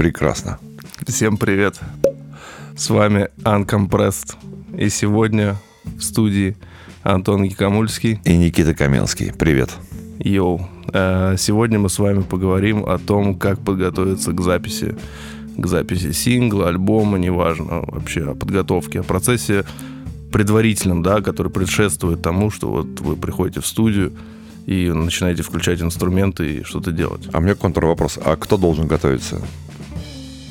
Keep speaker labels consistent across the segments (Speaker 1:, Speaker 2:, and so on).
Speaker 1: Прекрасно.
Speaker 2: Всем привет. С вами Uncompressed. И сегодня в студии Антон Якомульский.
Speaker 1: И Никита Каменский. Привет.
Speaker 2: Йоу. Э, сегодня мы с вами поговорим о том, как подготовиться к записи к записи сингла, альбома, неважно, вообще о подготовке, о процессе предварительном, да, который предшествует тому, что вот вы приходите в студию и начинаете включать инструменты и что-то делать.
Speaker 1: А у меня контрвопрос. А кто должен готовиться?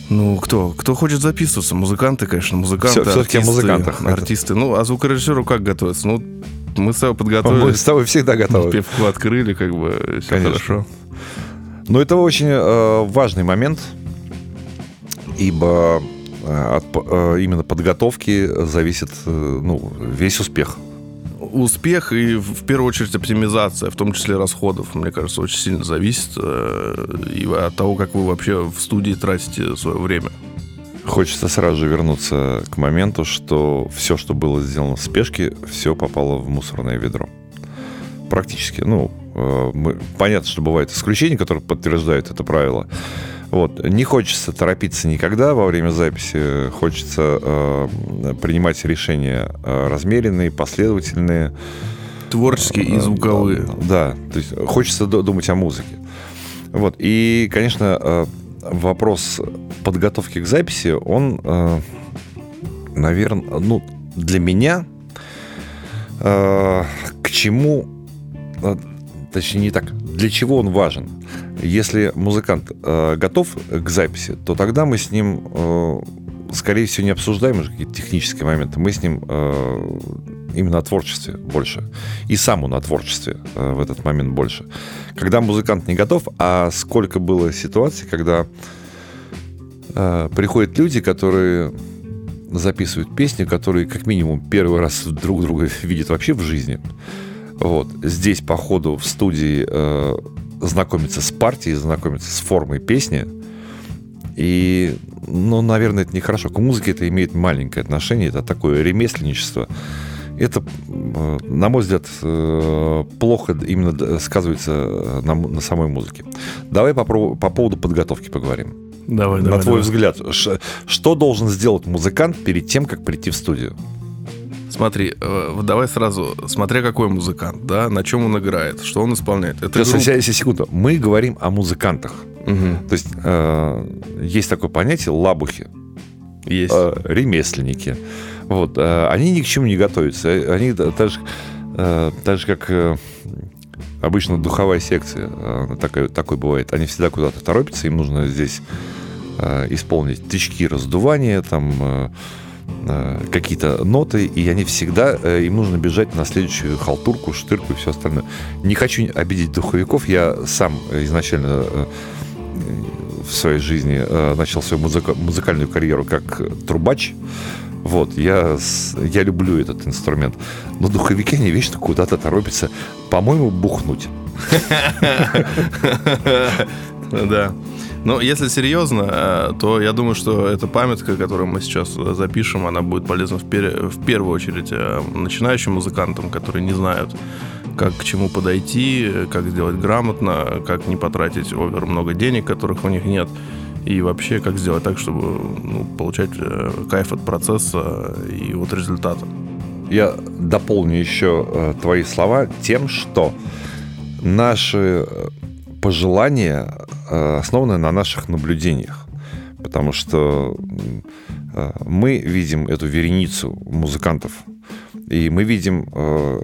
Speaker 2: Ну, кто? Кто хочет записываться? Музыканты, конечно, музыканты,
Speaker 1: Все, все-таки
Speaker 2: артисты,
Speaker 1: музыкантах.
Speaker 2: артисты. Ну, а звукорежиссеру как готовиться? Ну, мы с тобой подготовились.
Speaker 1: Мы с тобой всегда готовы.
Speaker 2: Пивку открыли, как бы, все
Speaker 1: Конечно.
Speaker 2: хорошо.
Speaker 1: Но это очень э, важный момент, ибо э, от э, именно подготовки зависит э, ну, весь успех.
Speaker 2: Успех и, в первую очередь, оптимизация, в том числе расходов, мне кажется, очень сильно зависит э, и от того, как вы вообще в студии тратите свое время.
Speaker 1: Хочется сразу же вернуться к моменту, что все, что было сделано в спешке, все попало в мусорное ведро. Практически. Ну, э, мы- понятно, что бывают исключения, которые подтверждают это правило. Вот. Не хочется торопиться никогда во время записи. Хочется э, принимать решения э, размеренные, последовательные.
Speaker 2: Творческие и звуковые.
Speaker 1: Да, то есть хочется ду- думать о музыке. Вот. И, конечно, вопрос подготовки к записи, он, наверное, ну, для меня э, к чему, э, точнее, не так, для чего он важен? Если музыкант э, готов к записи, то тогда мы с ним, э, скорее всего, не обсуждаем уже какие-то технические моменты, мы с ним э, именно о творчестве больше. И сам он о творчестве э, в этот момент больше. Когда музыкант не готов, а сколько было ситуаций, когда э, приходят люди, которые записывают песни, которые как минимум первый раз друг друга видят вообще в жизни. Вот. Здесь по ходу в студии э, знакомиться с партией, знакомиться с формой песни. И, ну, наверное, это нехорошо. К музыке это имеет маленькое отношение. Это такое ремесленничество. Это, э, на мой взгляд, э, плохо именно д- сказывается на, на самой музыке. Давай по, про- по поводу подготовки поговорим.
Speaker 2: Давай,
Speaker 1: на
Speaker 2: давай.
Speaker 1: твой
Speaker 2: давай.
Speaker 1: взгляд, что должен сделать музыкант перед тем, как прийти в студию?
Speaker 2: Смотри, э, давай сразу, смотря какой музыкант, да, на чем он играет, что он исполняет. Это
Speaker 1: Сейчас,
Speaker 2: группа-
Speaker 1: сейчас, секунду. Мы говорим о музыкантах.
Speaker 2: Мгм.
Speaker 1: То есть э, есть такое понятие лабухи,
Speaker 2: Есть.
Speaker 1: э, ремесленники. Вот, э, они ни к чему не готовятся. Э, Они так же, э, так же как э, обычно духовая секция, э, такая, такой бывает. Они всегда куда-то торопятся, им нужно здесь э, исполнить тычки раздувания, там э, какие-то ноты, и они всегда, э, им нужно бежать на следующую халтурку, штырку и все остальное. Не хочу обидеть духовиков, я сам э, изначально э, в своей жизни э, начал свою музыка- музыкальную карьеру как э, трубач. Вот, я, я люблю этот инструмент. Но духовики, они вечно куда-то торопятся, по-моему, бухнуть.
Speaker 2: Да. Но если серьезно, э, то я думаю, что эта памятка, которую мы сейчас э, запишем, она будет полезна в, пер- в первую очередь э, начинающим музыкантам, которые не знают, как к чему подойти, как сделать грамотно, как не потратить овер много денег, которых у них нет, и вообще как сделать так, чтобы ну, получать кайф от процесса и от результата.
Speaker 1: Я дополню еще твои слова тем, что наши пожелания основаны на наших наблюдениях. Потому что э, мы видим эту вереницу музыкантов, и мы видим э,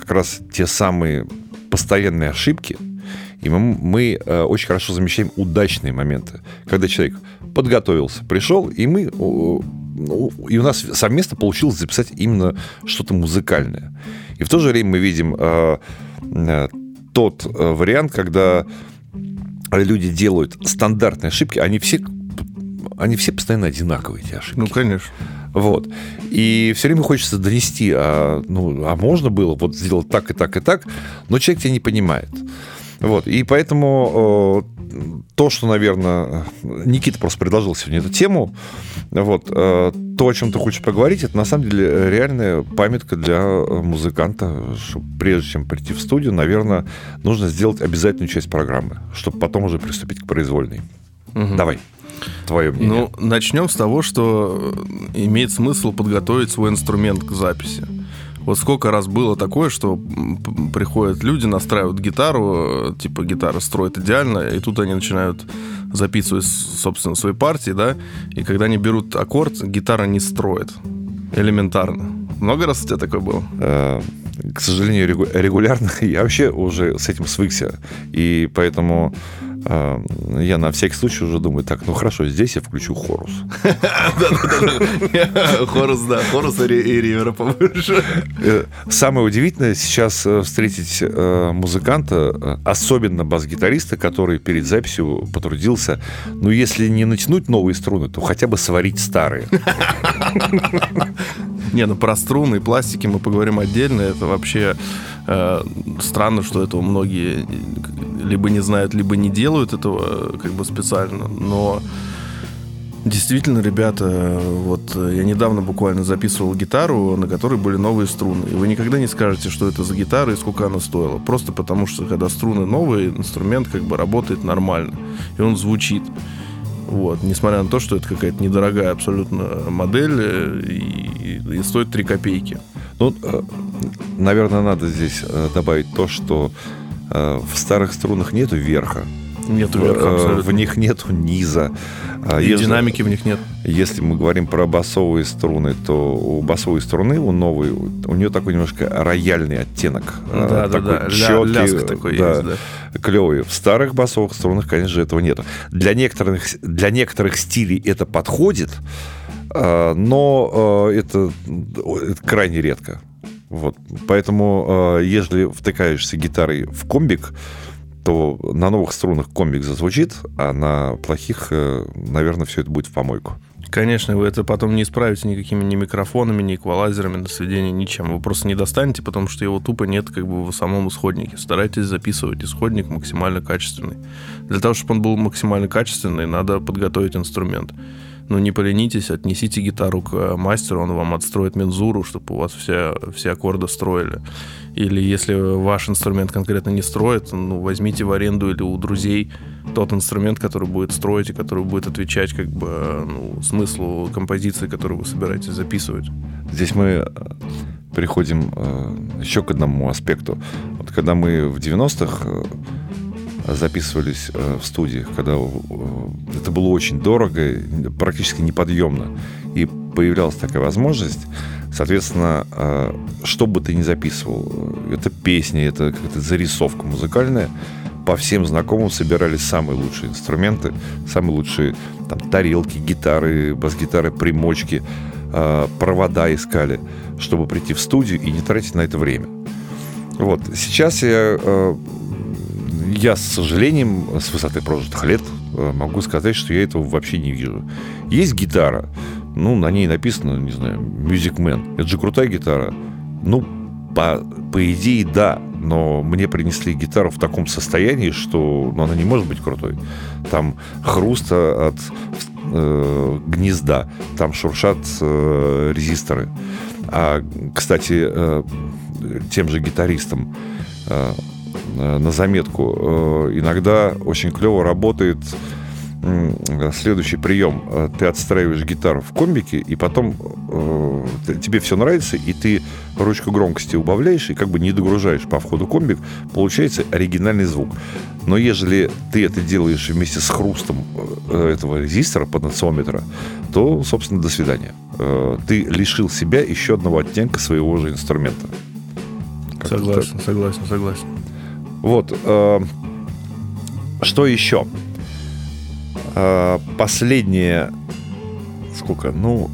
Speaker 1: как раз те самые постоянные ошибки, и мы, мы э, очень хорошо замечаем удачные моменты, когда человек подготовился, пришел, и мы ну, и у нас совместно получилось записать именно что-то музыкальное. И в то же время мы видим э, э, тот вариант, когда люди делают стандартные ошибки, они все, они все постоянно одинаковые, эти ошибки.
Speaker 2: Ну, конечно.
Speaker 1: Вот. И все время хочется донести, а, ну, а можно было вот сделать так и так и так, но человек тебя не понимает. Вот. И поэтому э, то, что, наверное, Никита просто предложил сегодня эту тему, вот, э, то, о чем ты хочешь поговорить, это на самом деле реальная памятка для музыканта, что прежде чем прийти в студию, наверное, нужно сделать обязательную часть программы, чтобы потом уже приступить к произвольной.
Speaker 2: Мгм.
Speaker 1: Давай. Твое мнение.
Speaker 2: Ну, начнем с того, что имеет смысл подготовить свой инструмент к записи. Вот сколько раз было такое, что приходят люди, настраивают гитару, типа гитара строит идеально, и тут они начинают записывать, собственно, свои партии, да, и когда они берут аккорд, гитара не строит. Элементарно. Много раз у тебя такое было?
Speaker 1: Э, к сожалению, регулярно. Я вообще уже с этим свыкся. И поэтому я на всякий случай уже думаю, так, ну хорошо, здесь я включу хорус.
Speaker 2: Хорус, да, хорус и ривера побольше.
Speaker 1: Э, самое удивительное сейчас э, встретить э, музыканта, особенно бас-гитариста, который перед записью потрудился, ну если не натянуть новые струны, то хотя бы сварить старые.
Speaker 2: Не, ну про струны и пластики мы поговорим отдельно. Это вообще э, странно, что этого многие либо не знают, либо не делают этого как бы специально. Но Действительно, ребята, вот я недавно буквально записывал гитару, на которой были новые струны. И вы никогда не скажете, что это за гитара и сколько она стоила. Просто потому, что когда струны новые, инструмент как бы работает нормально. И он звучит. Вот, несмотря на то, что это какая-то недорогая абсолютно модель э, и, и стоит 3 копейки.
Speaker 1: Ну, э, наверное, надо здесь э, добавить то, что в старых струнах нету верха.
Speaker 2: Нету верха,
Speaker 1: абсолютно. В них нету низа.
Speaker 2: А и если, динамики в них нет.
Speaker 1: Если мы говорим про басовые струны, то у басовой струны, у новой, у нее такой немножко рояльный оттенок.
Speaker 2: Да, такой да, да. Четкий, Ляск такой да, есть, да.
Speaker 1: Клевый. В старых басовых струнах, конечно этого нету. Для некоторых, для некоторых стилей это подходит, а, но это, это крайне редко. Вот. Поэтому, если втыкаешься гитарой в комбик, то на новых струнах комбик зазвучит, а на плохих, э, наверное, все это будет в помойку.
Speaker 2: Конечно, вы это потом не исправите никакими ни микрофонами, ни эквалайзерами на сведение, ничем. Вы просто не достанете, потому что его тупо нет как бы в самом исходнике. Старайтесь записывать исходник максимально качественный. Для того, чтобы он был максимально качественный, надо подготовить инструмент ну, не поленитесь, отнесите гитару к э, мастеру, он вам отстроит мензуру, чтобы у вас все, все аккорды строили. Или если ваш инструмент конкретно не строит, ну, возьмите в аренду или у друзей тот инструмент, который будет строить и который будет отвечать как бы ну, смыслу композиции, которую вы собираетесь записывать.
Speaker 1: Здесь мы э, переходим э, еще к одному аспекту. Вот когда мы в 90-х записывались э, в студиях, когда э, это было очень дорого, практически неподъемно. И появлялась такая возможность. Соответственно, э, что бы ты ни записывал, это песни, это какая-то зарисовка музыкальная, по всем знакомым собирались самые лучшие инструменты, самые лучшие там, тарелки, гитары, бас-гитары, примочки, провода искали, чтобы прийти в студию и не тратить на это время. Вот. Сейчас я я, с сожалением, с высоты прожитых лет э, могу сказать, что я этого вообще не вижу. Есть гитара, ну, на ней написано, не знаю, Music Man. Это же крутая гитара. Ну, по, по идее, да, но мне принесли гитару в таком состоянии, что ну, она не может быть крутой. Там хруста от э, гнезда, там шуршат э, резисторы. А, кстати, э, тем же гитаристам Э, на заметку. Э, иногда очень клево работает следующий прием. Э, ты отстраиваешь гитару в комбике, и потом тебе все нравится, и ты ручку громкости убавляешь и как бы не догружаешь по входу комбик, получается оригинальный звук. Но если ты это делаешь вместе с хрустом этого резистора потенциометра, то, собственно, до свидания. Ты лишил себя еще одного оттенка своего же инструмента.
Speaker 2: Как согласен, согласен, согласен.
Speaker 1: Вот. Э, что еще? Э, последние... Сколько? Ну,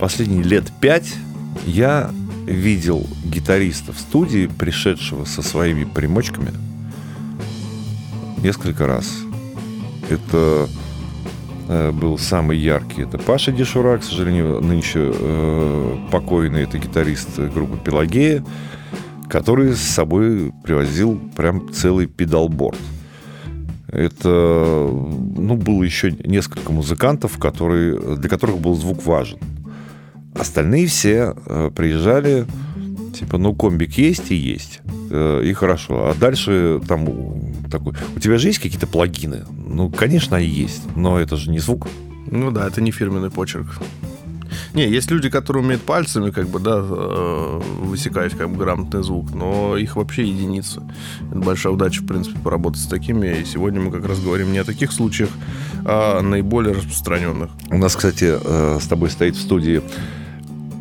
Speaker 1: последние лет пять я видел гитариста в студии, пришедшего со своими примочками, несколько раз. Это э, был самый яркий. Это Паша Дешура, к сожалению, нынче э, покойный. Это гитарист группы «Пелагея» который с собой привозил прям целый педалборд. Это, ну, было еще несколько музыкантов, которые, для которых был звук важен. Остальные все э, приезжали, типа, ну, комбик есть и есть. Э, и хорошо. А дальше там такой... У тебя же есть какие-то плагины Ну, конечно, есть, но это же не звук.
Speaker 2: Ну да, это не фирменный почерк. Не, есть люди, которые умеют пальцами, как бы, да, э, высекать как бы грамотный звук, но их вообще единицы. Это большая удача, в принципе, поработать с такими. И сегодня мы как раз говорим не о таких случаях, а о наиболее распространенных.
Speaker 1: У нас, кстати, э, с тобой стоит в студии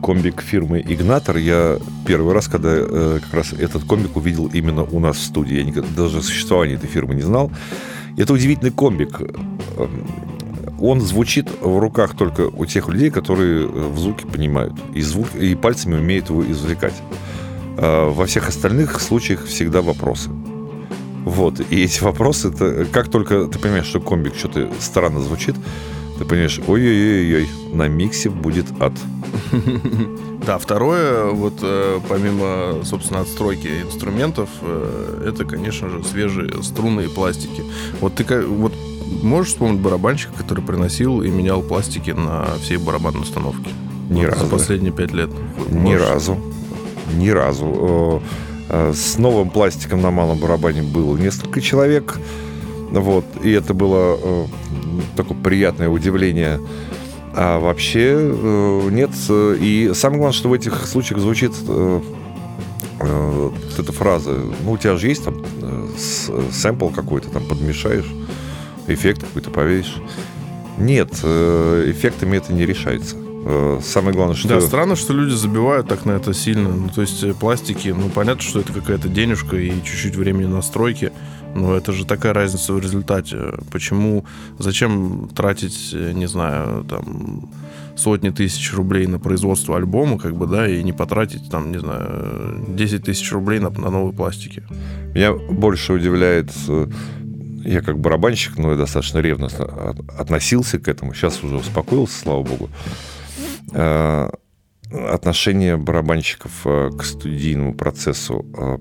Speaker 1: комбик фирмы Игнатор. Я первый раз, когда э, как раз этот комбик увидел именно у нас в студии. Я даже существования этой фирмы не знал. Это удивительный комбик он звучит в руках только у тех людей, которые э, в звуке понимают и, звук, и пальцами умеют его извлекать. А во всех остальных случаях всегда вопросы. Вот. И эти вопросы, это, как только ты понимаешь, что комбик что-то странно звучит, ты понимаешь, ой-ой-ой, на миксе будет ад.
Speaker 2: Да, второе, вот э, помимо, собственно, отстройки инструментов, э, это, конечно же, свежие струны и пластики. Вот ты вот Можешь вспомнить барабанщика, который приносил и менял пластики на всей барабанной установке?
Speaker 1: Ни вот разу.
Speaker 2: За последние пять лет.
Speaker 1: Ни разу. Ни разу. Э, с новым пластиком на малом барабане было несколько человек. Вот. И это было э, такое приятное удивление. А вообще э, нет. И самое главное, что в этих случаях звучит вот эта фраза. Ну, у тебя же есть там сэмпл какой-то, там подмешаешь эффект какой-то повесишь. Нет, э, эффектами это не решается. Э, самое главное, что...
Speaker 2: Да, странно, что люди забивают так на это сильно. Ну, то есть э, пластики, ну, понятно, что это какая-то денежка и чуть-чуть времени настройки, но это же такая разница в результате. Почему, зачем тратить, не знаю, там, сотни тысяч рублей на производство альбома, как бы, да, и не потратить, там, не знаю, 10 тысяч рублей на, на новые пластики?
Speaker 1: Меня больше удивляет я как барабанщик, но я достаточно ревностно относился к этому. Сейчас уже успокоился, слава богу. Э, отношение барабанщиков э, к студийному процессу, э,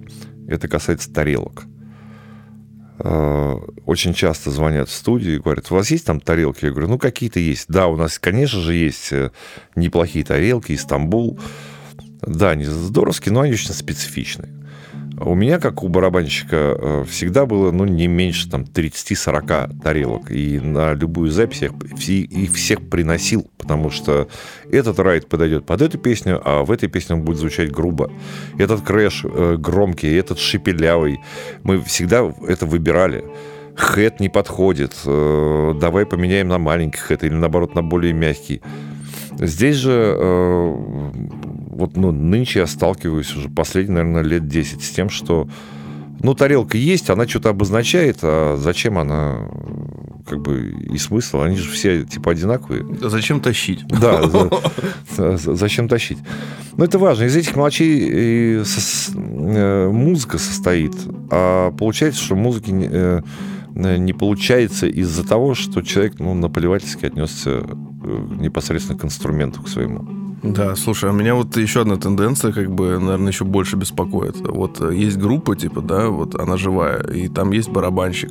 Speaker 1: это касается тарелок. Очень часто звонят в студию и говорят, у вас есть там тарелки? Я говорю, ну какие-то есть. Да, у нас, конечно же, есть неплохие тарелки, Стамбул. Да, они здоровские, но они очень специфичные. У меня, как у барабанщика, э, всегда было ну, не меньше там, 30-40 тарелок. И на любую запись я их всех приносил, потому что этот райд подойдет под эту песню, а в этой песне он будет звучать грубо. Этот crash э, громкий, этот шепелявый. Мы всегда это выбирали hat не подходит, э, давай поменяем на маленький hat или наоборот на более мягкий. Здесь же э, вот ну, нынче я сталкиваюсь уже последние, наверное, лет 10 с тем, что ну, тарелка есть, она что-то обозначает, а зачем она, как бы, и смысл? Они же все, типа, одинаковые.
Speaker 2: Зачем тащить?
Speaker 1: Да, зачем тащить? Но это важно. Из этих мелочей и э, музыка состоит. А получается, что музыки э, не получается из-за того, что человек ну, наплевательски отнесся непосредственно к инструменту, к своему.
Speaker 2: Да, слушай, а меня вот еще одна тенденция, как бы, наверное, еще больше беспокоит. Вот э, есть группа, типа, да, вот она живая, и там есть барабанщик.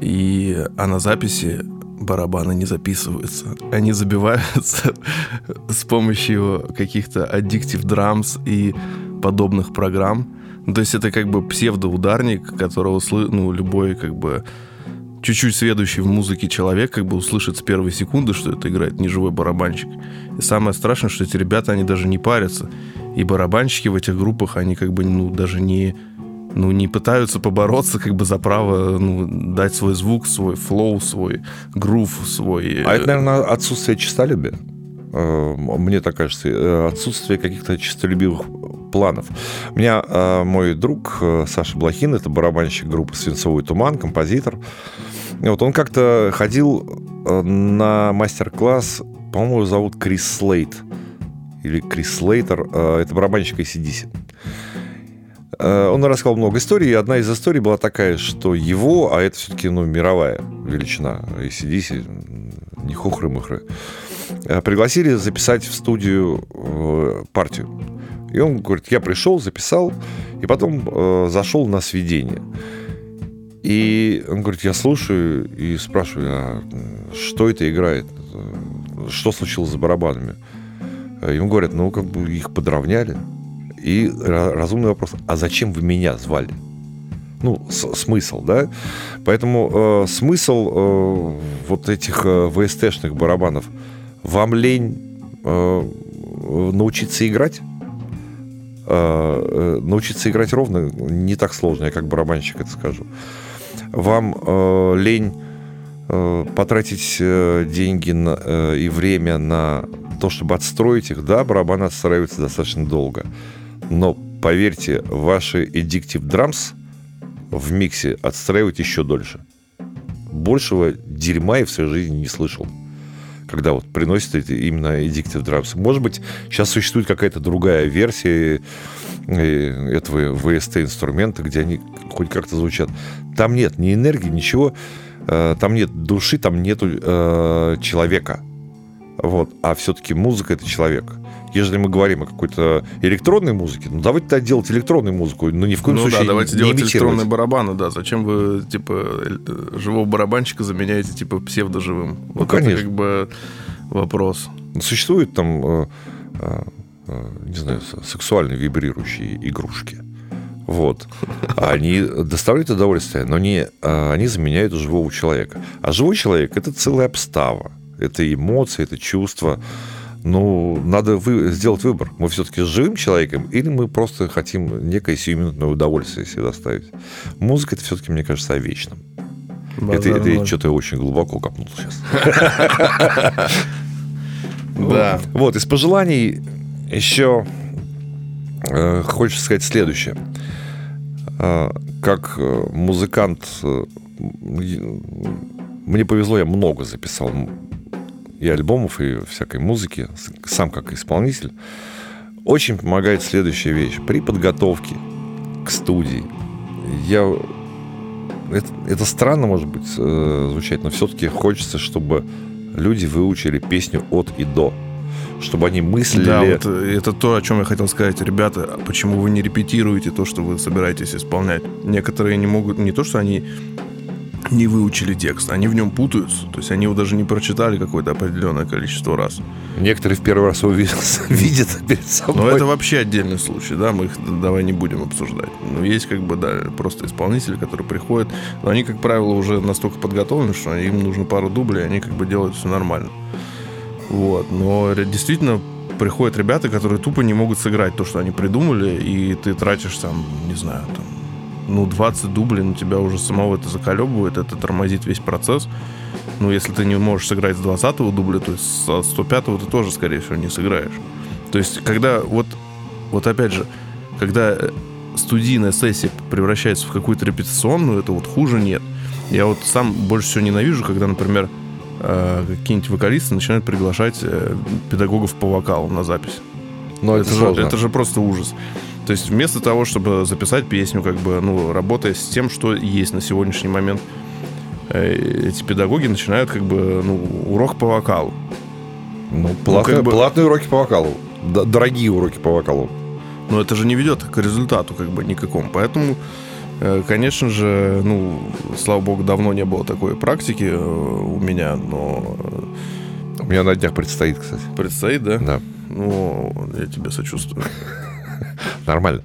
Speaker 2: И а на записи барабаны не записываются. Они забиваются с помощью каких-то Addictive Drums и подобных программ. Ну, то есть это как бы псевдоударник, которого ну, любой как бы чуть-чуть сведущий в музыке человек как бы услышит с первой секунды, что это играет неживой барабанщик. И самое страшное, что эти ребята, они даже не парятся. И барабанщики в этих группах, они как бы, ну, даже не, ну, не пытаются побороться как бы за право ну, дать свой звук, свой флоу, свой грув, свой...
Speaker 1: А это, наверное, отсутствие честолюбия. Э, мне так кажется, э, отсутствие каких-то честолюбивых планов. У меня э, мой друг Саша Блохин, это барабанщик группы «Свинцовый туман», композитор. Вот он как-то ходил на мастер-класс, по-моему, его зовут Крис Слейт. Или Крис Слейтер. Это барабанщик ACDC. Он рассказал много историй, и одна из историй была такая, что его, а это все-таки ну, мировая величина, ACDC, не хухры-мухры, Э, пригласили записать в студию э, партию. И он говорит, я пришел, записал, и потом э, зашел на сведение. И он говорит, я слушаю и спрашиваю, а что это играет? Что случилось с барабанами? Ему говорят, ну, как бы их подровняли. И разумный вопрос, а зачем вы меня звали? ну, смысл, да? Поэтому э, смысл э, вот этих э, ВСТшных барабанов, вам лень э, научиться играть? Э, э, научиться играть ровно не так сложно, я как барабанщик это скажу. Вам э, лень э, потратить э, деньги на, э, и время на то, чтобы отстроить их, да, барабаны отстраиваются достаточно долго. Но поверьте, ваши Addictive Drums в миксе отстраивать еще дольше. Большего дерьма я в своей жизни не слышал. Когда вот приносят именно Addictive Drums. Может быть, сейчас существует какая-то другая версия э, этого VST инструмента, где они хоть как-то звучат. Там нет ни энергии, ничего. Э, Там нет души, там нету э, человека. Вот. А все-таки музыка это человек. Если мы говорим о какой-то электронной музыке, ну давайте тогда делать электронную музыку, но ни в коем
Speaker 2: Ну
Speaker 1: случае
Speaker 2: да, давайте
Speaker 1: не
Speaker 2: делать
Speaker 1: имитировать.
Speaker 2: электронные барабаны, да. Зачем вы, типа, э, живого барабанщика заменяете, типа, псевдоживым? Вот это
Speaker 1: конечно.
Speaker 2: как бы вопрос.
Speaker 1: Существуют там, э, э, не знаю, сексуально вибрирующие игрушки. Вот. Они доставляют удовольствие, но не, э, они заменяют живого человека. А живой человек – это целая обстава. Это эмоции, это чувства. Ну, надо вы, сделать выбор. Мы все-таки с живым человеком или мы просто хотим некое сиюминутное удовольствие себе доставить. Музыка – это все-таки, мне кажется, о вечном. Это, это я что-то очень глубоко копнул сейчас.
Speaker 2: Да.
Speaker 1: Вот, из пожеланий еще э, хочется сказать следующее. Э, как э, музыкант, мне повезло, я много записал и альбомов, и всякой музыки, сам как исполнитель. Очень помогает следующая вещь. При подготовке к студии я... Это, это странно, может быть, э, звучать, но все-таки хочется, чтобы люди выучили песню от и до. Чтобы они мыслили...
Speaker 2: Да, вот э, это то, о чем я хотел сказать. Ребята, почему вы не репетируете то, что вы собираетесь исполнять? Некоторые не могут, не то, что они не выучили текст, они в нем путаются. То есть они его даже не прочитали какое-то определенное количество раз.
Speaker 1: Некоторые в первый раз его ви- видят перед собой.
Speaker 2: Но это вообще отдельный случай, да, мы их давай не будем обсуждать. Но есть как бы, да, просто исполнители, которые приходят, но они, как правило, уже настолько подготовлены, что им нужно пару дублей, и они как бы делают все нормально. Вот, но действительно приходят ребята, которые тупо не могут сыграть то, что они придумали, и ты тратишь там, не знаю, там, ну, 20 дублей, ну, тебя уже самого это заколебывает, это тормозит весь процесс. Ну, если ты не можешь сыграть с 20-го дубля, то есть с 105-го ты тоже, скорее всего, не сыграешь. То есть, когда вот, вот опять же, когда э, студийная сессия превращается в какую-то репетиционную, это вот хуже нет. Я вот сам больше всего ненавижу, когда, например, э, какие-нибудь вокалисты начинают приглашать э, педагогов по вокалу на запись.
Speaker 1: Но это,
Speaker 2: это, же,
Speaker 1: сложно.
Speaker 2: это же просто ужас. То есть вместо того, чтобы записать песню, как бы, ну, работая с тем, что есть на сегодняшний момент, э, эти педагоги начинают, как бы, ну, урок по вокалу.
Speaker 1: Ну, платные,
Speaker 2: как бы-
Speaker 1: платные уроки по вокалу. Д- дорогие уроки по вокалу.
Speaker 2: Но это же не ведет к результату, как бы, никакому. Поэтому, э, конечно же, ну, слава богу, давно не было такой практики э, у меня, но
Speaker 1: У меня на днях предстоит, кстати.
Speaker 2: предстоит, да?
Speaker 1: Да,
Speaker 2: Ну, я тебе сочувствую.
Speaker 1: нормально.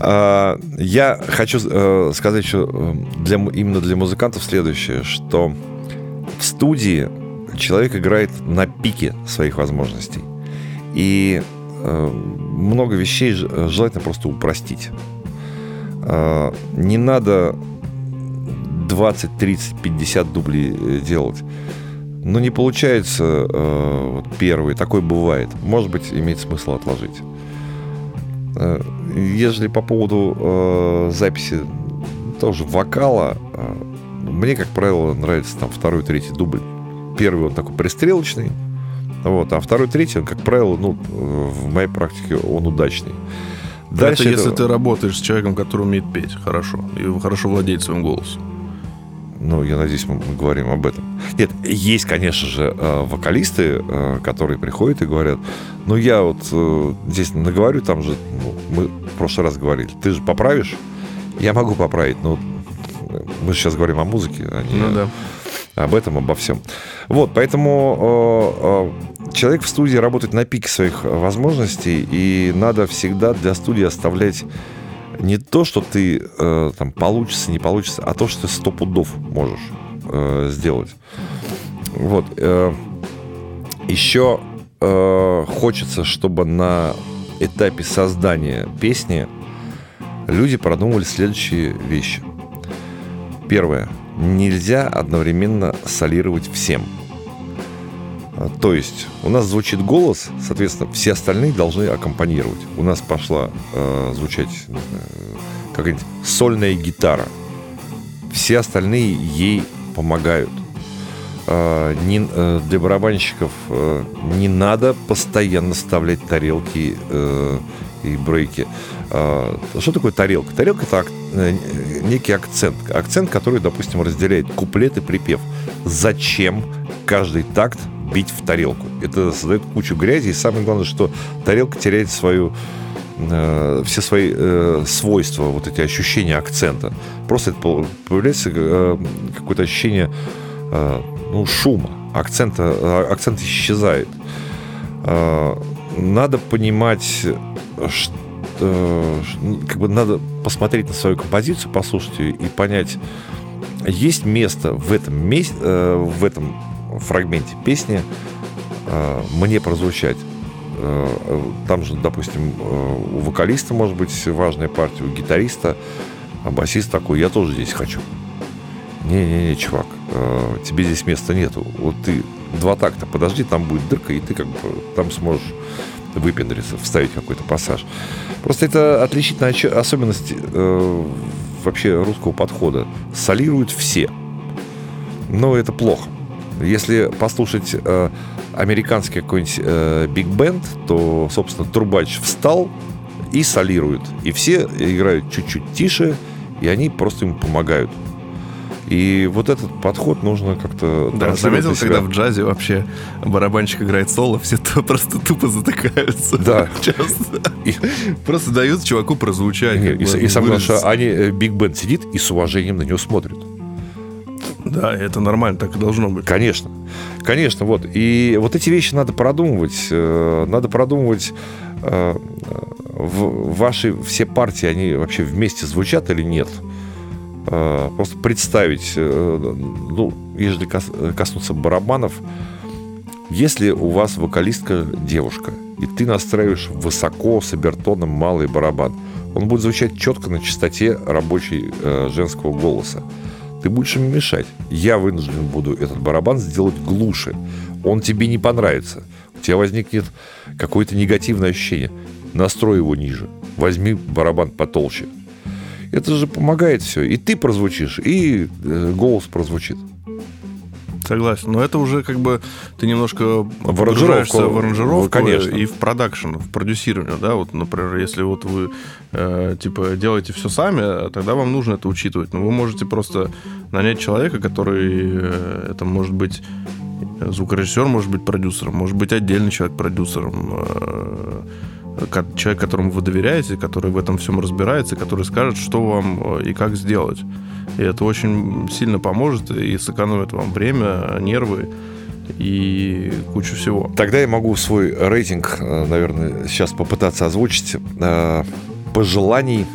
Speaker 1: А, Я хочу э, сказать еще э, для, именно для музыкантов следующее, что в студии человек играет на пике своих возможностей. И э, много вещей желательно просто упростить. Э, Не надо 20, 30, 50 дублей делать. Но не получается э, вот первый, такой бывает. Может быть, имеет смысл отложить. Э, Ежели по поводу э, записи тоже вокала, э, мне, как правило, нравится там второй, третий дубль. Первый он такой пристрелочный, вот, а второй, третий, он, как правило, ну, в моей практике он удачный.
Speaker 2: это если
Speaker 1: это-
Speaker 2: ты работаешь с человеком, который умеет петь хорошо и хорошо владеет своим голосом.
Speaker 1: Ну, я надеюсь, мы, говорим об этом. Нет, есть, конечно же, э, вокалисты, э, которые приходят и говорят, ну, я вот э, здесь наговорю, там же, ну, мы в прошлый раз говорили, ты же поправишь? Я могу поправить, но мы сейчас говорим о музыке, а не
Speaker 2: Ну да.
Speaker 1: об этом, обо всем. Вот, поэтому человек в студии работает на пике своих возможностей, и надо всегда для студии оставлять Не то, что ты э, там получится, не получится, а то, что ты сто пудов можешь э, сделать. Вот. Э, еще э, хочется, чтобы на этапе создания песни люди продумывали следующие вещи. Первое. Нельзя одновременно солировать всем. А, то есть у нас звучит голос, соответственно, все остальные должны аккомпанировать. У нас пошла э, звучать знаю, какая-нибудь сольная гитара. Все остальные ей помогают. Э, не, э, для барабанщиков э, не надо постоянно вставлять тарелки э, и брейки. Э, что такое тарелка? Тарелка это э, некий акцент. Акцент, который, допустим, разделяет куплет и припев. Зачем каждый такт бить в тарелку? Это создает кучу грязи. И самое главное, что тарелка теряет свою э, все свои э, свойства, вот эти ощущения акцента. Просто это появляется э, какое-то ощущение э, ну, шума. Акцента, э, акцент исчезает. Э, надо понимать, что как бы надо посмотреть на свою композицию, послушать ее и понять, есть место в этом месте, э, в этом фрагменте песни мне прозвучать. Там же, допустим, у вокалиста может быть важная партия, у гитариста, а басист такой, я тоже здесь хочу. Не-не-не, чувак, тебе здесь места нету. Вот ты два такта подожди, там будет дырка, и ты как бы там сможешь выпендриться, вставить какой-то пассаж. Просто это отличительная особенность э, вообще русского подхода. Солируют все. Но это плохо. Если послушать э, американский какой-нибудь э, биг-бенд, то, собственно, трубач встал и солирует. И все играют чуть-чуть тише, и они просто ему помогают. И вот этот подход нужно как-то...
Speaker 2: Да, заметил, когда в джазе вообще барабанщик играет соло, все то просто тупо затыкаются.
Speaker 1: Да.
Speaker 2: Часто. И... Просто дают чуваку прозвучать.
Speaker 1: Нет, и, и самое главное, что они, Биг Бен сидит и с уважением на него смотрят.
Speaker 2: Да, это нормально, так и должно быть.
Speaker 1: Конечно. Конечно, вот. И вот эти вещи надо продумывать. Э, надо продумывать э, ваши все партии, они вообще вместе звучат или нет. Э, просто представить, ну, если коснуться барабанов, если у вас вокалистка девушка, и ты настраиваешь высоко с обертоном малый барабан, он будет звучать четко на частоте рабочей женского голоса. Ты будешь им мешать. Я вынужден буду этот барабан сделать глуше. Он тебе не понравится. У тебя возникнет какое-то негативное ощущение. Настрой его ниже. Возьми барабан потолще. Это же помогает все. И ты прозвучишь, и э, голос прозвучит.
Speaker 2: Согласен. Но это уже как бы ты немножко
Speaker 1: в аранжировку,
Speaker 2: в аранжировку
Speaker 1: конечно.
Speaker 2: и в продакшн, в продюсирование, да, вот, например, если вот вы э, типа делаете все сами, тогда вам нужно это учитывать. Но вы можете просто нанять человека, который э, это может быть звукорежиссер, может быть продюсером, может быть отдельный человек продюсером. Э, человек, которому вы доверяете, который в этом всем разбирается, который скажет, что вам э, и как сделать. И это очень сильно поможет и сэкономит вам время, нервы и кучу всего.
Speaker 1: Тогда я могу свой рейтинг, э, наверное, сейчас попытаться озвучить. Э, пожеланий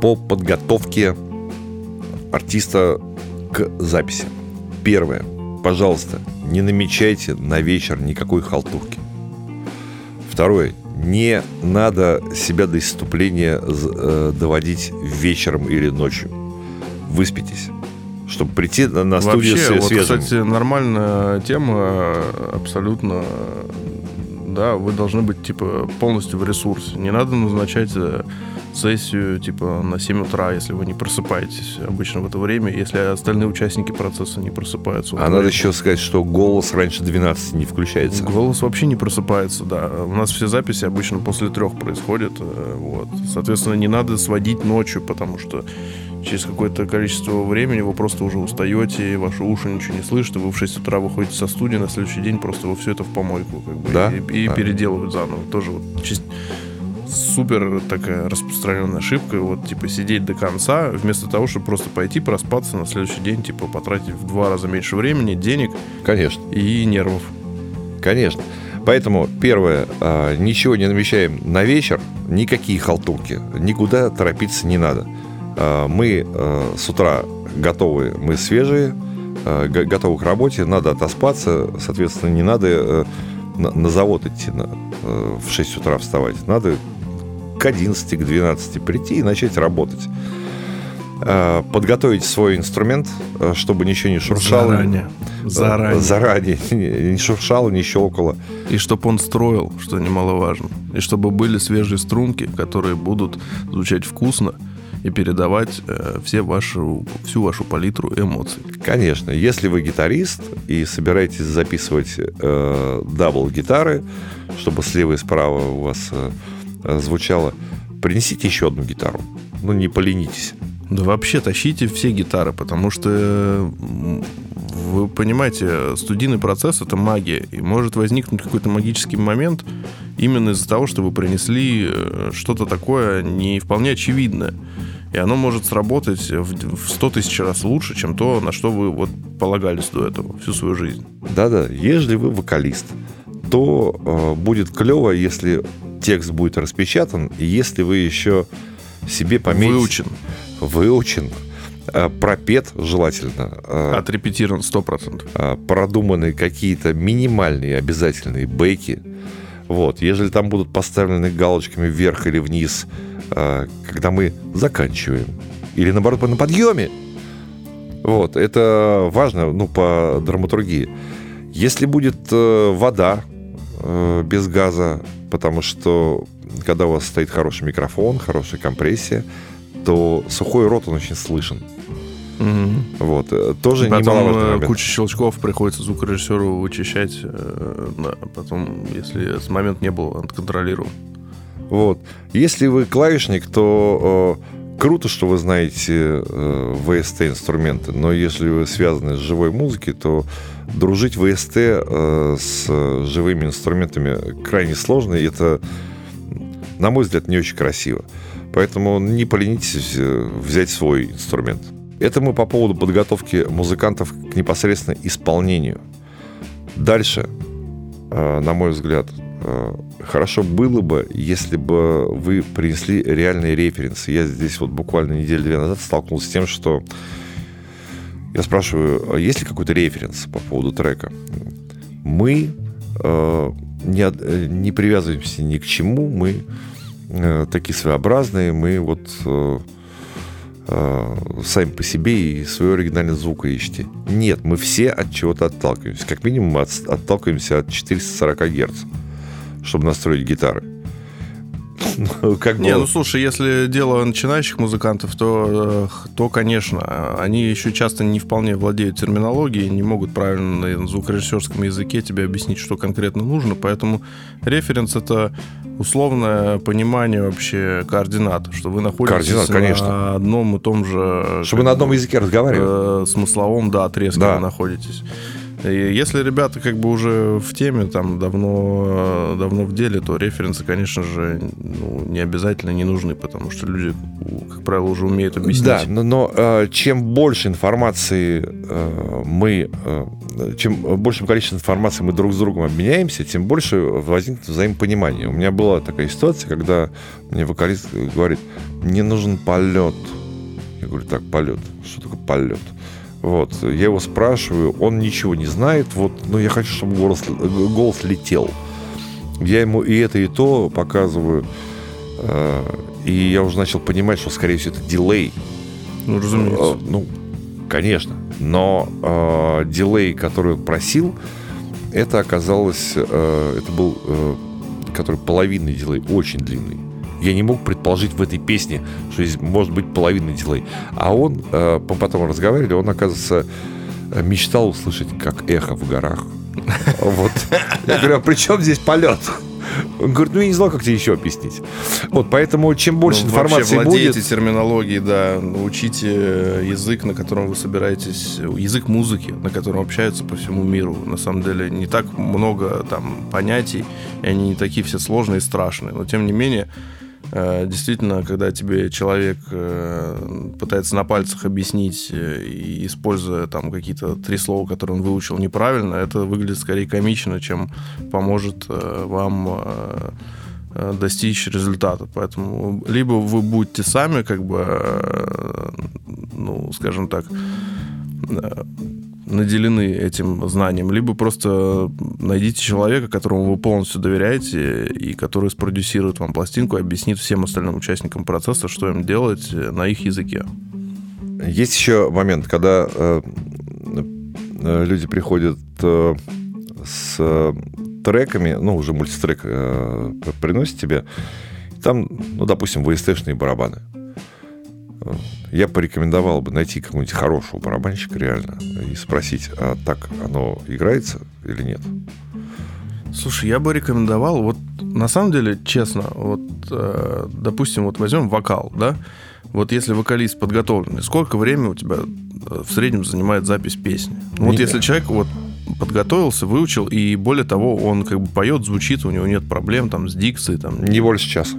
Speaker 1: по подготовке артиста к записи. Первое. Пожалуйста, не намечайте на вечер никакой халтурки. Второе не надо себя до исступления э, доводить вечером или ночью. Выспитесь чтобы прийти на студию
Speaker 2: Вообще,
Speaker 1: вот, свежим.
Speaker 2: кстати, нормальная тема, абсолютно, да, вы должны быть, типа, полностью в ресурсе. Не надо назначать э, сессию типа на 7 утра, если вы не просыпаетесь обычно в это время, если остальные участники процесса не просыпаются.
Speaker 1: А надо еще сказать, что голос раньше 12 не включается.
Speaker 2: Голос вообще не просыпается, да. У нас все записи обычно после трех происходят. Э, вот. Соответственно, не надо сводить ночью, потому что через какое-то количество времени вы просто уже устаете, ваши уши ничего не слышат, и вы в 6 утра выходите со студии, на следующий день просто вы все это в помойку как бы,
Speaker 1: да?
Speaker 2: и, и
Speaker 1: а.
Speaker 2: переделывают заново. Тоже вот супер такая распространенная ошибка, вот, типа, сидеть до конца, вместо того, чтобы просто пойти проспаться на следующий день, типа, потратить в два раза меньше времени, денег.
Speaker 1: Конечно.
Speaker 2: И нервов.
Speaker 1: Конечно. Поэтому, первое, а, ничего не намечаем на вечер, никакие халтурки, никуда торопиться не надо. А, мы а, с утра готовы, мы свежие, готовы к работе, надо отоспаться, соответственно, не надо на завод идти на, в 6 утра вставать, надо к 11, к 12 прийти и начать работать. Э, подготовить свой инструмент, э, чтобы ничего не шуршало.
Speaker 2: Заранее.
Speaker 1: Э, заранее. Заранее. Не шуршало, не щелкало.
Speaker 2: И чтобы он строил, что немаловажно. И чтобы были свежие струнки, которые будут звучать вкусно и передавать э, все вашу, всю вашу палитру эмоций.
Speaker 1: Конечно. Если вы гитарист и собираетесь записывать э, double-гитары, чтобы слева и справа у вас э, звучало, принесите еще одну гитару. Ну, не поленитесь.
Speaker 2: Да вообще тащите все гитары, потому что вы понимаете, студийный процесс это магия, и может возникнуть какой-то магический момент именно из-за того, что вы принесли э, что-то такое не вполне очевидное. И оно может сработать в 100 тысяч раз лучше, чем то, на что вы вот полагались до этого всю свою жизнь.
Speaker 1: Да-да, если вы вокалист, то э, будет клево, если текст будет распечатан, и если вы еще себе пометите...
Speaker 2: Выучен
Speaker 1: выучен, э, пропет желательно.
Speaker 2: Э, Отрепетирован 100%.
Speaker 1: Э, продуманы какие-то минимальные обязательные бейки. Вот. Ежели там будут поставлены галочками вверх или вниз, когда мы заканчиваем, или наоборот на подъеме, вот, это важно, ну, по драматургии. Если будет вода без газа, потому что когда у вас стоит хороший микрофон, хорошая компрессия, то сухой рот, он очень слышен.
Speaker 2: Угу.
Speaker 1: Вот. Э, тоже
Speaker 2: потом
Speaker 1: немаловажный
Speaker 2: э,
Speaker 1: момент.
Speaker 2: куча щелчков приходится звукорежиссеру вычищать. Э, да, потом, если с момент не был, он контролировал.
Speaker 1: Вот. Если вы клавишник, то э, круто, что вы знаете э, VST-инструменты, но если вы связаны с живой музыкой, то дружить VST э, с живыми инструментами крайне сложно, и это, на мой взгляд, не очень красиво. Поэтому не поленитесь э, взять свой инструмент. Это мы по поводу подготовки музыкантов к непосредственно исполнению. Дальше, э, на мой взгляд, хорошо было бы, если бы вы принесли реальные референсы. Я здесь вот буквально неделю-две назад столкнулся с тем, что я спрашиваю, а есть ли какой-то референс по поводу трека? Мы не, не привязываемся ни к чему, мы Э, такие своеобразные, мы вот э, э, сами по себе и свой оригинальный звук ищете. Нет, мы все от чего-то отталкиваемся. Как минимум мы от, отталкиваемся от 440 Гц, чтобы настроить гитары.
Speaker 2: Ну, как бы... Не, ну слушай, если дело начинающих музыкантов, то, то, конечно, они еще часто не вполне владеют терминологией, не могут правильно на звукорежиссерском языке тебе объяснить, что конкретно нужно, поэтому референс это условное понимание вообще координат, что вы находитесь Координат, на конечно. одном и том же...
Speaker 1: Чтобы на одном языке разговаривать.
Speaker 2: Э, смысловом, да, отрезке да. вы находитесь. И если ребята как бы уже в теме, там давно, давно в деле, то референсы, конечно же, ну, не обязательно не нужны, потому что люди, как правило, уже умеют объяснить.
Speaker 1: Да, но, но э, чем больше информации э, мы, э, чем большим количеством информации мы друг с другом обменяемся, тем больше возникнет взаимопонимание. У меня была такая ситуация, когда мне вокалист говорит, мне нужен полет. Я говорю, так, полет. Что такое полет? Вот, я его спрашиваю, он ничего не знает, вот, но я хочу, чтобы голос, голос летел. Я ему и это, и то показываю. Э, и я уже начал понимать, что, скорее всего, это дилей.
Speaker 2: Ну, разумеется. Э,
Speaker 1: ну, конечно. Но э, дилей, который он просил, это оказалось, э, это был, э, который половинный дилей, очень длинный. Я не мог предположить в этой песне, что здесь может быть половина дилей. А он, э, потом разговаривали, он, оказывается, мечтал услышать, как эхо в горах. Вот. Я говорю, а при чем здесь полет? Он говорит, ну я не знал, как тебе еще объяснить. Вот, поэтому чем больше ну, информации
Speaker 2: владеете
Speaker 1: будет...
Speaker 2: терминологией, да, учите язык, на котором вы собираетесь, язык музыки, на котором общаются по всему миру. На самом деле не так много там понятий, и они не такие все сложные и страшные. Но тем не менее, Э, действительно, когда тебе человек э, пытается на пальцах объяснить, э, используя там какие-то три слова, которые он выучил неправильно, это выглядит скорее комично, чем поможет вам достичь результата. Поэтому либо вы будете сами, как бы, ну, скажем так, наделены этим знанием, либо просто найдите человека, которому вы полностью доверяете и который спродюсирует вам пластинку и объяснит всем остальным участникам процесса, что им делать на их языке.
Speaker 1: Есть еще момент, когда э, э люди приходят э, с треками, ну, уже мультитрек э, приносит тебе, там, ну, допустим, VST-шные барабаны я порекомендовал бы найти какого-нибудь хорошего барабанщика реально и спросить, а так оно играется или нет?
Speaker 2: Слушай, я бы рекомендовал, вот на самом деле, честно, вот, э, допустим, вот возьмем вокал, да, вот если вокалист подготовленный, сколько времени у тебя э, в среднем занимает запись песни? Ну, вот если человек вот подготовился, выучил, и более того, он как бы поет, звучит, у него нет проблем там с дикцией. Там.
Speaker 1: Не больше часа.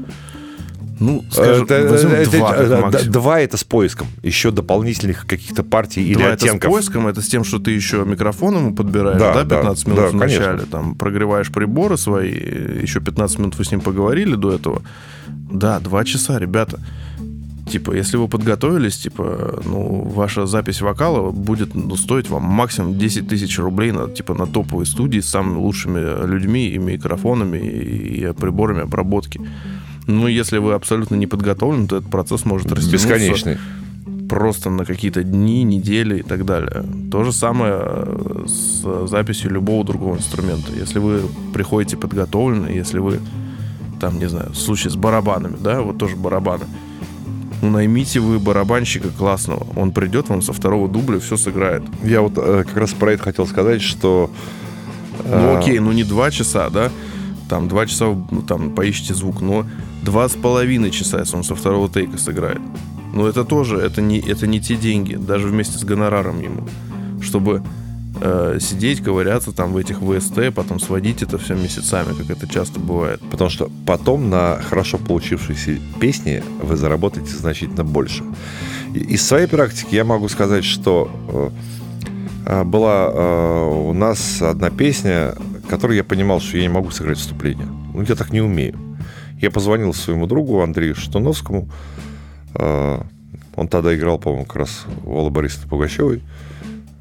Speaker 2: Ну, скажем, это, это,
Speaker 1: два, это, два это с поиском. Еще дополнительных каких-то партий или два оттенков.
Speaker 2: это с поиском, это с тем, что ты еще микрофон ему подбираешь, да, да 15 да, минут да, в начале, конечно. там, прогреваешь приборы свои, еще 15 минут вы с ним поговорили до этого. Да, два часа, ребята. Типа, если вы подготовились, типа, ну, ваша запись вокала будет ну, стоить вам максимум 10 тысяч рублей на, типа, на топовой студии с самыми лучшими людьми и микрофонами и, и приборами обработки. Ну, если вы абсолютно не подготовлены, то этот процесс может растянуться.
Speaker 1: Бесконечный.
Speaker 2: Просто на какие-то дни, недели и так далее. То же самое э, с записью любого другого инструмента. Если вы приходите подготовлены, если вы, там, не знаю, в случае с барабанами, да, вот тоже барабаны. Ну, наймите вы барабанщика классного. Он придет вам со второго дубля, все сыграет.
Speaker 1: Я вот э, как раз про это хотел сказать, что...
Speaker 2: Э... Ну, окей, ну не два часа, да? Там два часа, ну, там, поищите звук, но Два с половиной часа, если он со второго тейка сыграет. Но это тоже, это не, это не те деньги, даже вместе с гонораром ему. Чтобы э, сидеть, ковыряться там в этих ВСТ, потом сводить это все месяцами, как это часто бывает.
Speaker 1: Потому что потом на хорошо получившейся песне вы заработаете значительно больше. Из своей практики я могу сказать, что э, э была э, у нас одна песня, которую я понимал, что я не могу сыграть вступление. Ну, я так не умею. Я позвонил своему другу Андрею Штуновскому. А, он тогда играл, по-моему, как раз у Аллы Борисовны Пугачевой.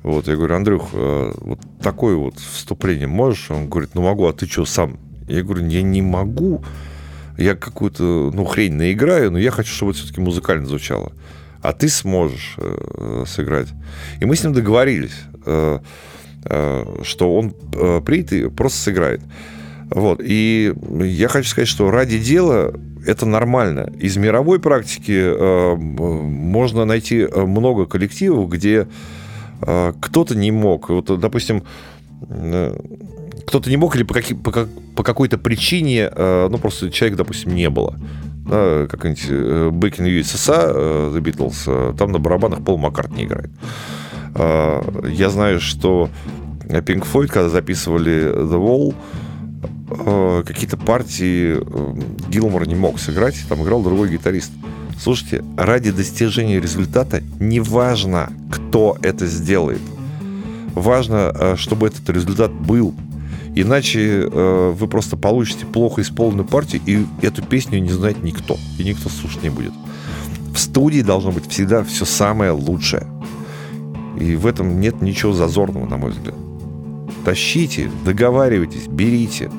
Speaker 1: Вот, я говорю, Андрюх, а, вот такое вот вступление можешь? Он говорит, ну могу, а ты что, сам? Я говорю, я не могу. Я какую-то, ну, хрень наиграю, но я хочу, чтобы это все-таки музыкально звучало. А ты сможешь э, сыграть. И мы с ним договорились, э, что он э, приедет и просто сыграет. Вот. И я хочу сказать, что ради дела это нормально. Из мировой практики э, можно найти э, много коллективов, где э, кто-то не мог. Вот, допустим, э, кто-то не мог или по, каки, по, по какой-то причине, э, ну, просто человек, допустим, не было. Да, как-нибудь э, Back in USSR, э, The Beatles, э, там на барабанах Пол Маккартни играет. Э, я знаю, что Pink Floyd, когда записывали The Wall, э, какие-то партии э, Гилмор не мог сыграть, там играл другой гитарист. Слушайте, ради достижения результата неважно, кто это сделает. Важно, э, чтобы этот результат был. Иначе э, вы просто получите плохо исполненную партию, и эту песню не знает никто. И никто слушать не будет. В студии должно быть всегда все самое лучшее. И в этом нет ничего зазорного, на мой взгляд. Тащите, договаривайтесь, берите.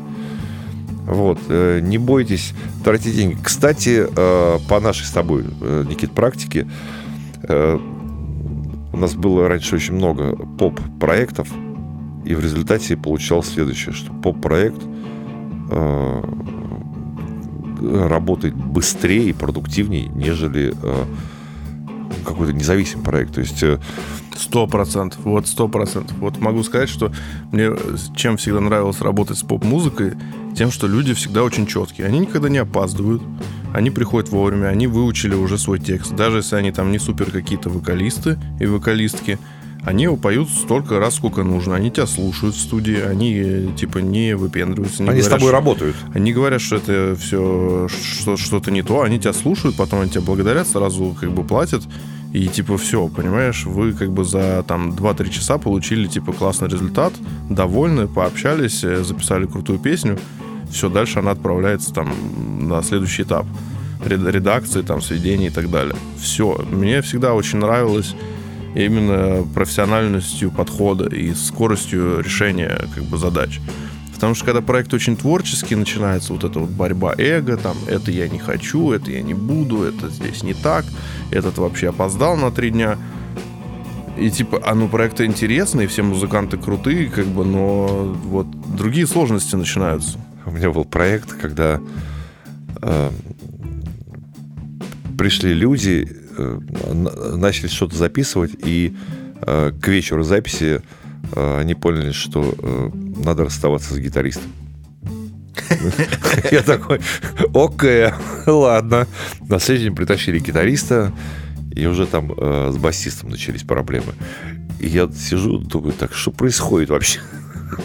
Speaker 1: Вот, э, не бойтесь тратить деньги. Кстати, э, по нашей с тобой, э, Никит, практике, у нас было раньше очень много поп-проектов, и в результате получалось следующее, что поп-проект работает быстрее и продуктивнее, нежели какой-то независимый проект. То есть
Speaker 2: Сто процентов, вот сто процентов. Вот могу сказать, что мне чем всегда нравилось работать с поп-музыкой, тем, что люди всегда очень четкие. Они никогда не опаздывают, они приходят вовремя, они выучили уже свой текст. Даже если они там не супер какие-то вокалисты и вокалистки, они его поют столько раз, сколько нужно. Они тебя слушают в студии, они типа не выпендриваются. Не
Speaker 1: они
Speaker 2: говорят,
Speaker 1: с тобой
Speaker 2: что,
Speaker 1: работают.
Speaker 2: Они говорят, что это все что, что-то не то, они тебя слушают, потом они тебя благодарят, сразу как бы платят. И типа все, понимаешь, вы как бы за там 2-3 часа получили типа классный результат, довольны, пообщались, э, записали крутую песню. Все, дальше она отправляется там на следующий этап редакции, там, сведений и так далее. Все. Мне всегда очень нравилось именно профессиональностью подхода и скоростью решения как бы задач. Потому что когда проект очень творческий, начинается вот эта вот борьба эго, там, это я не хочу, это я не буду, это здесь не так, этот вообще опоздал на три дня. И типа, а ну проекты интересные, все музыканты крутые, как бы, но вот другие сложности начинаются.
Speaker 1: У меня был проект, когда э, пришли люди, начали что-то записывать, и э, к вечеру записи э, они поняли, что надо расставаться с гитаристом. Я такой, окей, ладно. На следующий день притащили гитариста, и уже там с басистом начались проблемы. И я сижу, думаю, так, что происходит вообще?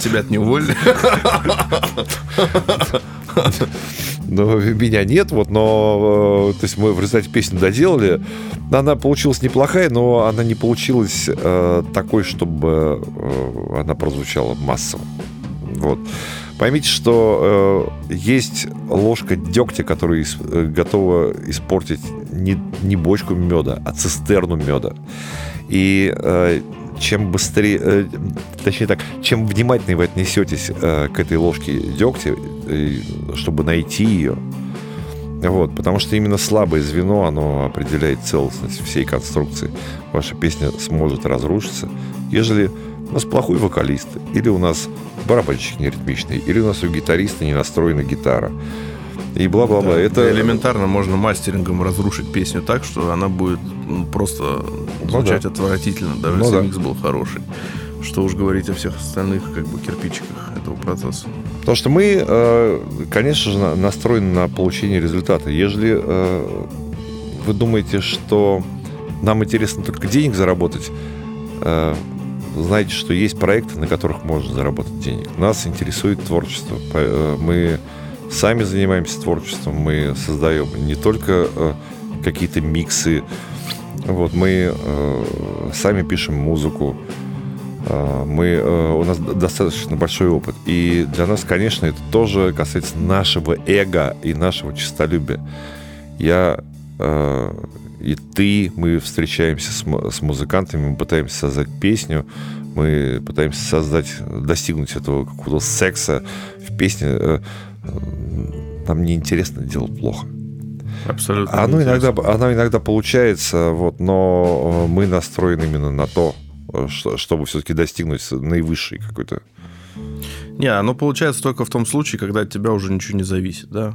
Speaker 2: Тебя не уволили?
Speaker 1: Но меня нет, вот, но э, то есть мы в результате песню доделали. Она получилась неплохая, но она не получилась э, такой, чтобы э, она прозвучала массово. Вот. Поймите, что э, есть ложка дегтя, которая ис- э, готова испортить не, не бочку меда, а цистерну меда. И э, чем быстрее, э, точнее так, чем внимательнее вы отнесетесь э, к этой ложке дегтя, э, чтобы найти ее, вот, потому что именно слабое звено, оно определяет целостность всей конструкции. Ваша песня сможет разрушиться, ежели у нас плохой вокалист, или у нас барабанщик неритмичный, или у нас у гитариста не настроена гитара и бла-бла-бла. Да,
Speaker 2: это элементарно можно мастерингом разрушить песню так, что она будет ну, просто звучать ну, да. отвратительно, даже ну, если да. микс был хороший. Что уж говорить о всех остальных как бы кирпичиках этого процесса.
Speaker 1: Потому что мы, э, конечно же, настроены на получение результата. Ежели э, вы думаете, что нам интересно только денег заработать, э, знаете, что есть проекты, на которых можно заработать денег. Нас интересует творчество. Мы сами занимаемся творчеством, мы создаем не только э, какие-то миксы, вот, мы э, сами пишем музыку, э, мы, у нас достаточно большой опыт. И для нас, конечно, это тоже касается нашего эго и нашего честолюбия. Я и ты, мы встречаемся с, с музыкантами, мы пытаемся создать песню, мы пытаемся создать, достигнуть этого какого-то секса в песне. Нам неинтересно делать плохо.
Speaker 2: Абсолютно.
Speaker 1: Оно иногда, оно иногда получается, вот, но э, мы настроены именно на то, э, что, чтобы все-таки достигнуть наивысшей какой-то
Speaker 2: не, оно получается только в том случае, когда от тебя уже ничего не зависит, да.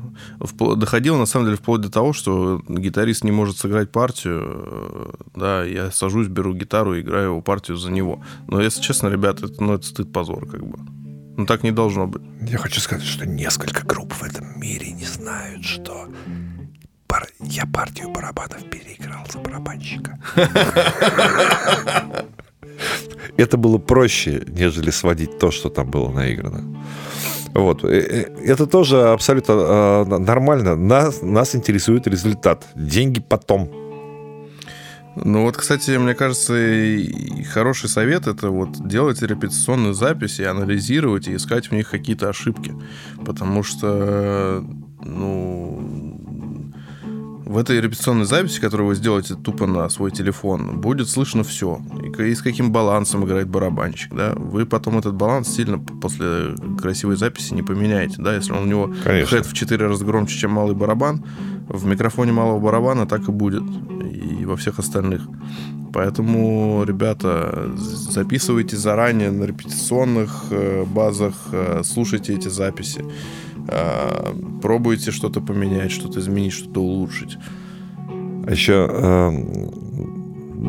Speaker 2: Доходило, на самом деле, вплоть до того, что гитарист не может сыграть партию, э, да, я сажусь, беру гитару и играю его партию за него. Но, если честно, ребята, это, ну, это стыд-позор, как бы. Ну, так не должно быть.
Speaker 1: Я хочу сказать, что несколько групп в этом мире не знают, что пар... я партию барабанов переиграл за барабанщика. Это было проще, нежели сводить то, что там было наиграно. Вот. Э, э, это тоже абсолютно а, нормально. Нас, нас интересует результат. Деньги потом.
Speaker 2: Ну вот, кстати, мне кажется, хороший совет это вот делать репетиционную запись и анализировать и искать в них какие-то ошибки. Потому что, ну, в этой репетиционной записи, которую вы сделаете тупо на свой телефон, будет слышно все. И с каким балансом играет барабанщик, да. Вы потом этот баланс сильно после красивой записи не поменяете, да. Если он у него хэт в 4 раза громче, чем малый барабан, в микрофоне малого барабана так и будет. И во всех остальных. Поэтому, ребята, записывайте заранее на репетиционных э, базах, э, слушайте эти записи, э, пробуйте что-то поменять, что-то изменить, что-то улучшить.
Speaker 1: А еще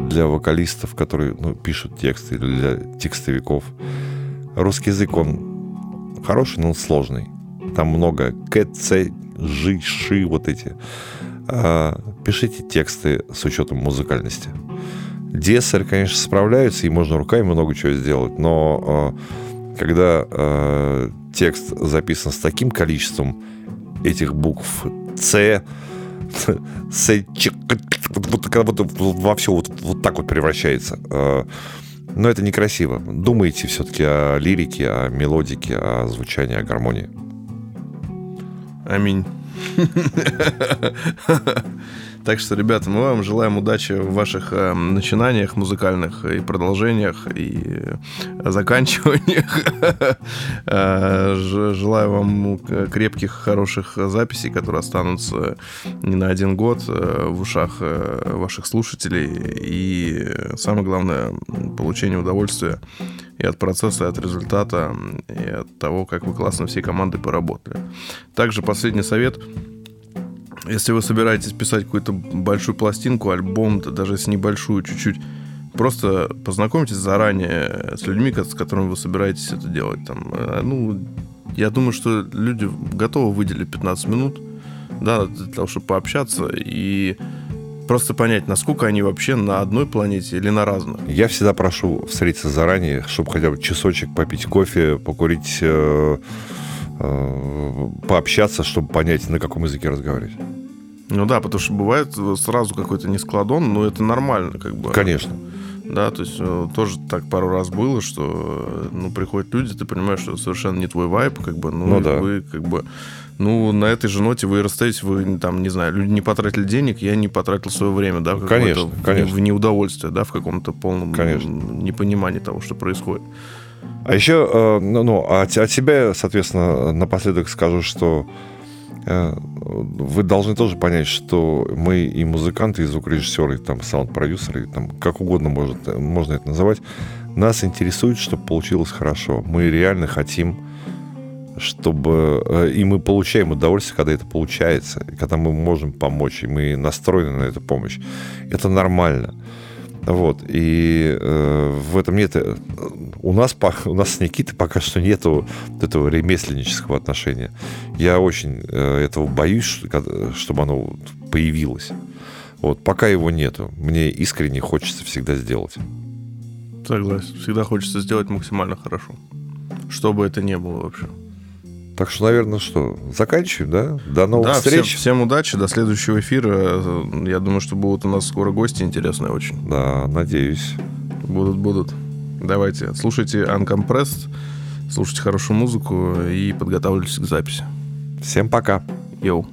Speaker 1: для вокалистов, которые ну, пишут тексты, или для текстовиков, русский язык, он хороший, но он сложный. Там много к, ц, жи, вот эти. А, пишите тексты с учетом музыкальности. DSR, конечно, справляется, и можно руками много чего сделать, но э, когда э, текст записан с таким количеством этих букв С, С, когда вот во все вот, вот так вот превращается. Но это некрасиво. Думайте все-таки о лирике, о мелодике, о звучании, о гармонии.
Speaker 2: I mean, Так что, ребята, мы вам желаем удачи в ваших э, начинаниях музыкальных и продолжениях, и заканчиваниях. Э, желаю вам крепких, хороших записей, которые останутся не на один год э, в ушах э, ваших слушателей. И самое главное, получение удовольствия и от процесса, и от результата, и от того, как вы классно всей командой поработали. Также последний совет – если вы собираетесь писать какую-то большую пластинку, альбом, даже если небольшую, чуть-чуть, просто познакомьтесь заранее с людьми, с которыми вы собираетесь это делать. Там, э, ну, я думаю, что люди готовы выделить 15 минут, да, для того, чтобы пообщаться и просто понять, насколько они вообще на одной планете или на разных.
Speaker 1: Я всегда прошу встретиться заранее, чтобы хотя бы часочек попить кофе, покурить, э, э, пообщаться, чтобы понять, на каком языке разговаривать.
Speaker 2: Ну да, потому что бывает сразу какой-то нескладон, но это нормально, как бы.
Speaker 1: Конечно.
Speaker 2: Да, то есть э, тоже так пару раз было, что э, ну, приходят люди, ты понимаешь, что совершенно не твой вайп, как бы, ну, ну да. вы как бы ну, на этой же ноте вы расстаетесь, вы, там, не знаю, люди не потратили денег, я не потратил свое время, да, в
Speaker 1: конечно, конечно.
Speaker 2: в неудовольствие, да, в каком-то полном конечно. непонимании того, что происходит.
Speaker 1: А еще, э, ну, ну от, от себя, соответственно, напоследок скажу, что Э, вы должны тоже понять, что мы и музыканты, и звукорежиссеры, и там саунд-продюсеры, там как угодно может, можно это называть, нас интересует, чтобы получилось хорошо. Мы реально хотим, чтобы... Э, и мы получаем удовольствие, когда это получается, когда мы можем помочь, и мы настроены на эту помощь. Это нормально. Вот. И э, в этом нет... Э, у нас, у нас с Никитой пока что нету этого ремесленнического отношения. Я очень э, этого боюсь, чтобы оно появилось. Вот. Пока его нету. Мне искренне хочется всегда сделать.
Speaker 2: Согласен. Всегда хочется сделать максимально хорошо. Что бы это ни было вообще.
Speaker 1: Так что, наверное, что, заканчиваем, да? До новых да, встреч.
Speaker 2: Всем, всем удачи, до следующего эфира. Я думаю, что будут у нас скоро гости интересные очень.
Speaker 1: Да, надеюсь.
Speaker 2: Будут, будут. Давайте, слушайте Uncompressed, слушайте хорошую музыку и подготавливайтесь к записи.
Speaker 1: Всем пока.
Speaker 2: Йоу.